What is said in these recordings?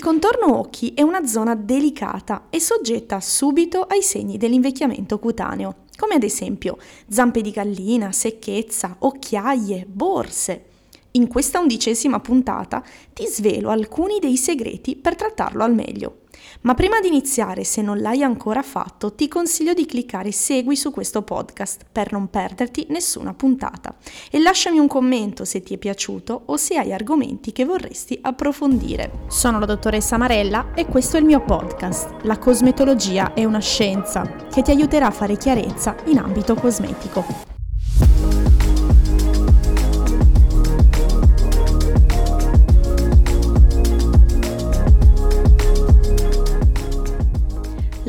Il contorno occhi è una zona delicata e soggetta subito ai segni dell'invecchiamento cutaneo, come ad esempio zampe di gallina, secchezza, occhiaie, borse. In questa undicesima puntata ti svelo alcuni dei segreti per trattarlo al meglio. Ma prima di iniziare, se non l'hai ancora fatto, ti consiglio di cliccare segui su questo podcast per non perderti nessuna puntata e lasciami un commento se ti è piaciuto o se hai argomenti che vorresti approfondire. Sono la dottoressa Marella e questo è il mio podcast. La cosmetologia è una scienza che ti aiuterà a fare chiarezza in ambito cosmetico.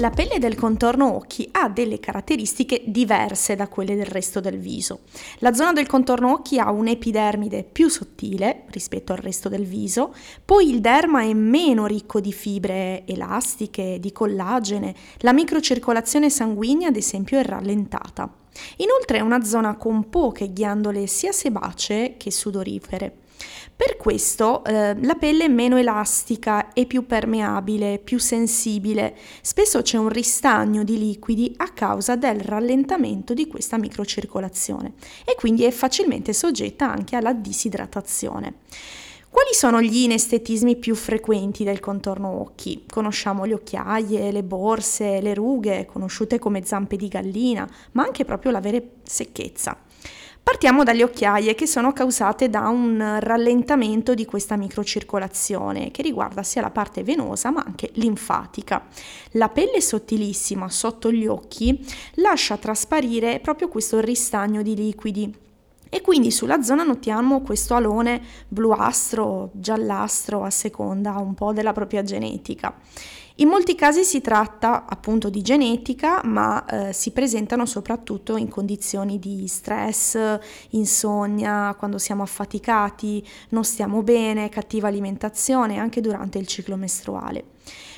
La pelle del contorno occhi ha delle caratteristiche diverse da quelle del resto del viso. La zona del contorno occhi ha un'epidermide più sottile rispetto al resto del viso, poi il derma è meno ricco di fibre elastiche, di collagene, la microcircolazione sanguigna ad esempio è rallentata. Inoltre è una zona con poche ghiandole sia sebacee che sudorifere. Per questo eh, la pelle è meno elastica e più permeabile, più sensibile. Spesso c'è un ristagno di liquidi a causa del rallentamento di questa microcircolazione e quindi è facilmente soggetta anche alla disidratazione. Quali sono gli inestetismi più frequenti del contorno occhi? Conosciamo le occhiaie, le borse, le rughe, conosciute come zampe di gallina, ma anche proprio la vera secchezza. Partiamo dalle occhiaie che sono causate da un rallentamento di questa microcircolazione che riguarda sia la parte venosa ma anche linfatica. La pelle sottilissima sotto gli occhi lascia trasparire proprio questo ristagno di liquidi e quindi sulla zona notiamo questo alone bluastro, giallastro a seconda un po' della propria genetica. In molti casi si tratta appunto di genetica, ma eh, si presentano soprattutto in condizioni di stress, insonnia, quando siamo affaticati, non stiamo bene, cattiva alimentazione, anche durante il ciclo mestruale.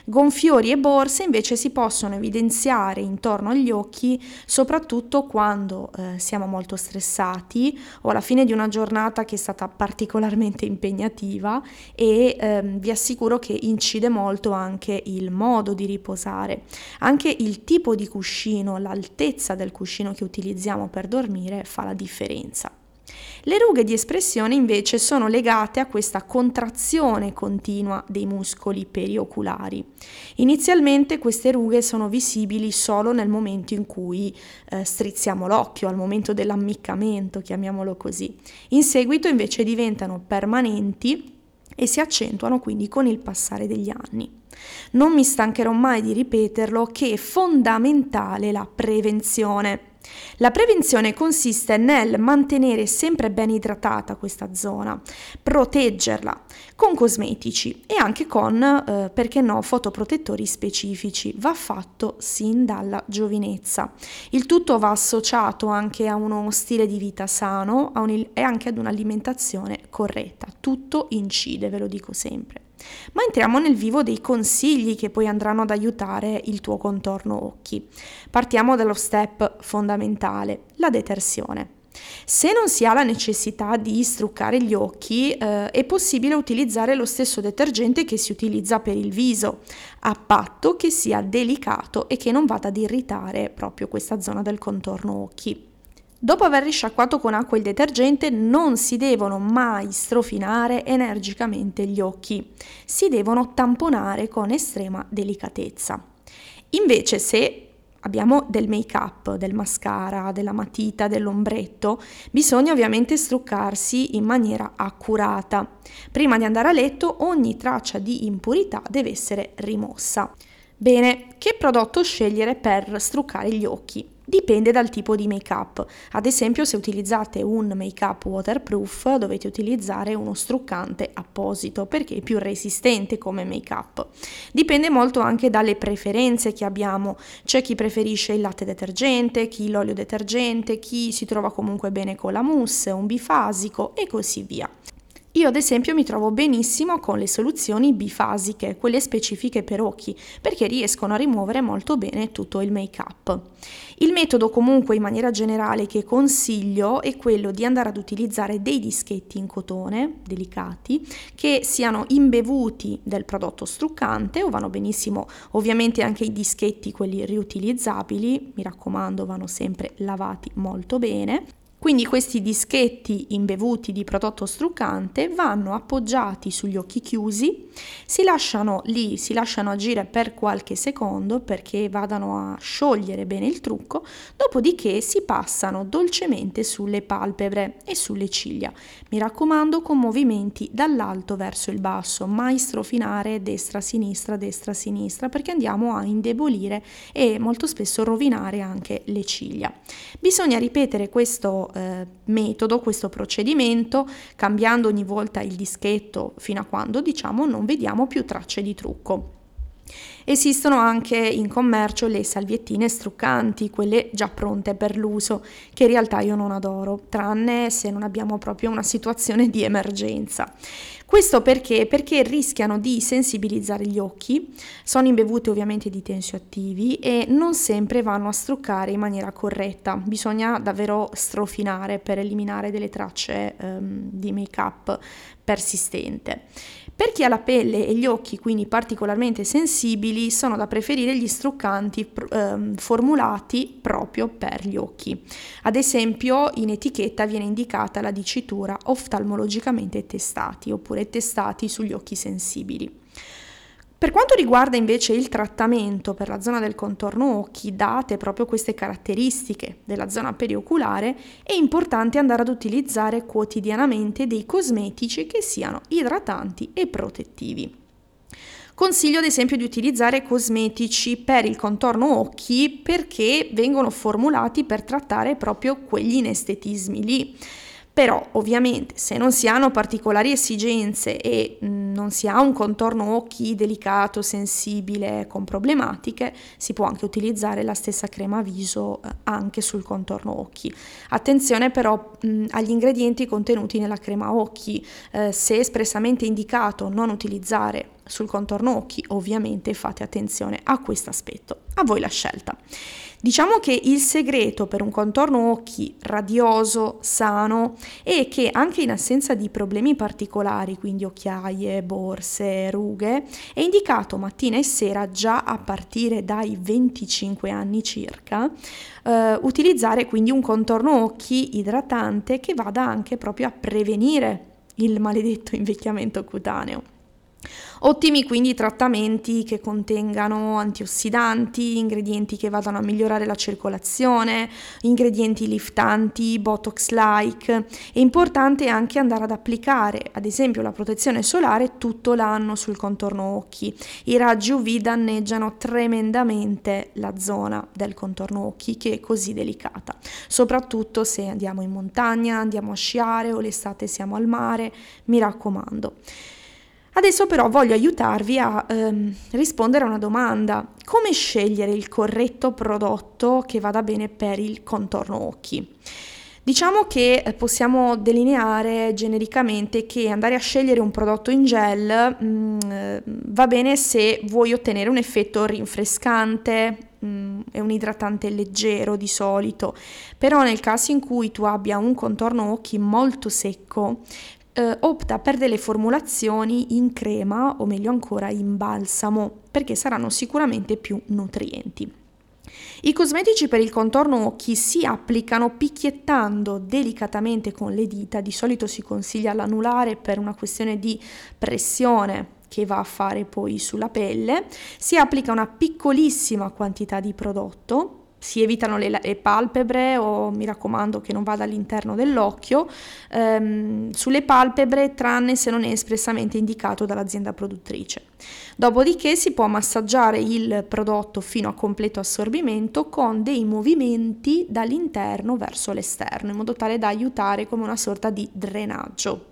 Gonfiori e borse invece si possono evidenziare intorno agli occhi soprattutto quando eh, siamo molto stressati o alla fine di una giornata che è stata particolarmente impegnativa e eh, vi assicuro che incide molto anche il modo di riposare, anche il tipo di cuscino, l'altezza del cuscino che utilizziamo per dormire fa la differenza. Le rughe di espressione invece sono legate a questa contrazione continua dei muscoli perioculari. Inizialmente queste rughe sono visibili solo nel momento in cui eh, strizziamo l'occhio, al momento dell'ammiccamento, chiamiamolo così. In seguito invece diventano permanenti e si accentuano quindi con il passare degli anni. Non mi stancherò mai di ripeterlo che è fondamentale la prevenzione la prevenzione consiste nel mantenere sempre ben idratata questa zona, proteggerla con cosmetici e anche con, eh, perché no, fotoprotettori specifici. Va fatto sin dalla giovinezza. Il tutto va associato anche a uno stile di vita sano un, e anche ad un'alimentazione corretta. Tutto incide, ve lo dico sempre. Ma entriamo nel vivo dei consigli che poi andranno ad aiutare il tuo contorno occhi. Partiamo dallo step fondamentale, la detersione. Se non si ha la necessità di struccare gli occhi, eh, è possibile utilizzare lo stesso detergente che si utilizza per il viso, a patto che sia delicato e che non vada ad irritare proprio questa zona del contorno occhi. Dopo aver risciacquato con acqua il detergente non si devono mai strofinare energicamente gli occhi, si devono tamponare con estrema delicatezza. Invece se abbiamo del make up, del mascara, della matita, dell'ombretto, bisogna ovviamente struccarsi in maniera accurata. Prima di andare a letto ogni traccia di impurità deve essere rimossa. Bene, che prodotto scegliere per struccare gli occhi? Dipende dal tipo di make up. Ad esempio, se utilizzate un make up waterproof, dovete utilizzare uno struccante apposito perché è più resistente come make up. Dipende molto anche dalle preferenze che abbiamo. C'è chi preferisce il latte detergente, chi l'olio detergente, chi si trova comunque bene con la mousse, un bifasico e così via. Io ad esempio mi trovo benissimo con le soluzioni bifasiche, quelle specifiche per occhi, perché riescono a rimuovere molto bene tutto il make-up. Il metodo comunque in maniera generale che consiglio è quello di andare ad utilizzare dei dischetti in cotone delicati che siano imbevuti del prodotto struccante o vanno benissimo ovviamente anche i dischetti quelli riutilizzabili, mi raccomando vanno sempre lavati molto bene quindi questi dischetti imbevuti di prodotto struccante vanno appoggiati sugli occhi chiusi, si lasciano lì, si lasciano agire per qualche secondo perché vadano a sciogliere bene il trucco, dopodiché si passano dolcemente sulle palpebre e sulle ciglia. Mi raccomando con movimenti dall'alto verso il basso, mai strofinare destra-sinistra, destra-sinistra perché andiamo a indebolire e molto spesso rovinare anche le ciglia. Bisogna ripetere questo eh, metodo, questo procedimento, cambiando ogni volta il dischetto fino a quando diciamo non vediamo più tracce di trucco. Esistono anche in commercio le salviettine struccanti, quelle già pronte per l'uso, che in realtà io non adoro, tranne se non abbiamo proprio una situazione di emergenza. Questo perché? Perché rischiano di sensibilizzare gli occhi, sono imbevute ovviamente di tensioattivi e non sempre vanno a struccare in maniera corretta, bisogna davvero strofinare per eliminare delle tracce um, di make up persistente. Per chi ha la pelle e gli occhi quindi particolarmente sensibili sono da preferire gli struccanti eh, formulati proprio per gli occhi. Ad esempio in etichetta viene indicata la dicitura oftalmologicamente testati oppure testati sugli occhi sensibili. Per quanto riguarda invece il trattamento per la zona del contorno occhi, date proprio queste caratteristiche della zona perioculare, è importante andare ad utilizzare quotidianamente dei cosmetici che siano idratanti e protettivi. Consiglio ad esempio di utilizzare cosmetici per il contorno occhi perché vengono formulati per trattare proprio quegli inestetismi lì. Però ovviamente se non si hanno particolari esigenze e mm, non si ha un contorno occhi delicato, sensibile, con problematiche, si può anche utilizzare la stessa crema viso eh, anche sul contorno occhi. Attenzione però mh, agli ingredienti contenuti nella crema occhi, eh, se espressamente indicato non utilizzare sul contorno occhi, ovviamente fate attenzione a questo aspetto. A voi la scelta. Diciamo che il segreto per un contorno occhi radioso, sano, è che anche in assenza di problemi particolari, quindi occhiaie, borse, rughe, è indicato mattina e sera già a partire dai 25 anni circa, eh, utilizzare quindi un contorno occhi idratante che vada anche proprio a prevenire il maledetto invecchiamento cutaneo. Ottimi quindi trattamenti che contengano antiossidanti, ingredienti che vadano a migliorare la circolazione, ingredienti liftanti, botox-like. È importante anche andare ad applicare, ad esempio, la protezione solare tutto l'anno sul contorno occhi. I raggi UV danneggiano tremendamente la zona del contorno occhi che è così delicata, soprattutto se andiamo in montagna, andiamo a sciare o l'estate siamo al mare, mi raccomando. Adesso però voglio aiutarvi a ehm, rispondere a una domanda. Come scegliere il corretto prodotto che vada bene per il contorno occhi? Diciamo che eh, possiamo delineare genericamente che andare a scegliere un prodotto in gel mh, mm, va bene se vuoi ottenere un effetto rinfrescante, mh, mm, è un idratante leggero di solito, però nel caso in cui tu abbia un contorno occhi molto secco, eh, opta per delle formulazioni in crema o meglio ancora in balsamo perché saranno sicuramente più nutrienti. I cosmetici per il contorno occhi si applicano picchiettando delicatamente con le dita, di solito si consiglia l'anulare per una questione di pressione che va a fare poi sulla pelle, si applica una piccolissima quantità di prodotto si evitano le, le, palpebre o mi raccomando che non vada all'interno dell'occhio, ehm, sulle palpebre tranne se non è espressamente indicato dall'azienda produttrice. Dopodiché si può massaggiare il prodotto fino a completo assorbimento con dei movimenti dall'interno verso l'esterno in modo tale da aiutare come una sorta di drenaggio.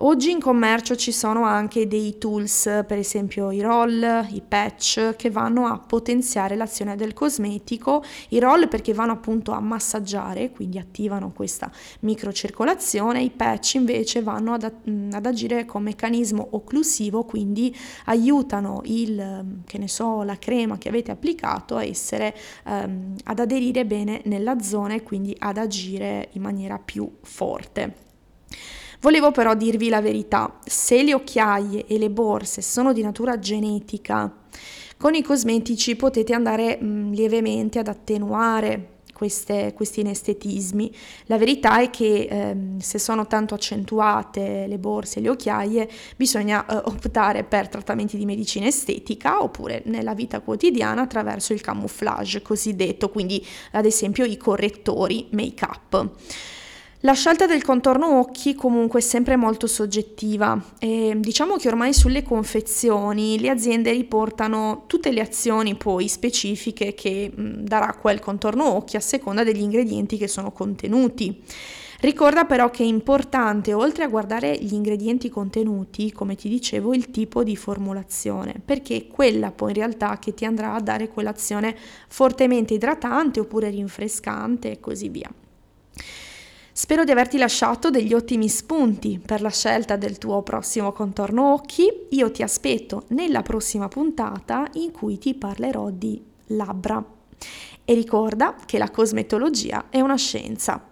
Oggi in commercio ci sono anche dei tools, per esempio i roll, i patch, che vanno a potenziare l'azione del cosmetico. I roll perché vanno appunto a massaggiare, quindi attivano questa microcircolazione, i patch invece vanno ad, ad agire con meccanismo occlusivo, quindi aiutano il, che ne so, la crema che avete applicato a essere, ehm, ad aderire bene nella zona e quindi ad agire in maniera più forte. Volevo però dirvi la verità, se le occhiaie e le borse sono di natura genetica, con i cosmetici potete andare mh, mm, lievemente ad attenuare queste, questi inestetismi. La verità è che ehm, se sono tanto accentuate le borse e le occhiaie, bisogna eh, optare per trattamenti di medicina estetica oppure nella vita quotidiana attraverso il camouflage cosiddetto, quindi ad esempio i correttori make-up. La scelta del contorno occhi comunque è sempre molto soggettiva e diciamo che ormai sulle confezioni le aziende riportano tutte le azioni poi specifiche che mh, darà quel contorno occhi a seconda degli ingredienti che sono contenuti. Ricorda però che è importante, oltre a guardare gli ingredienti contenuti, come ti dicevo, il tipo di formulazione, perché è quella poi in realtà che ti andrà a dare quell'azione fortemente idratante oppure rinfrescante e così via. Spero di averti lasciato degli ottimi spunti per la scelta del tuo prossimo contorno occhi. Io ti aspetto nella prossima puntata in cui ti parlerò di labbra. E ricorda che la cosmetologia è una scienza.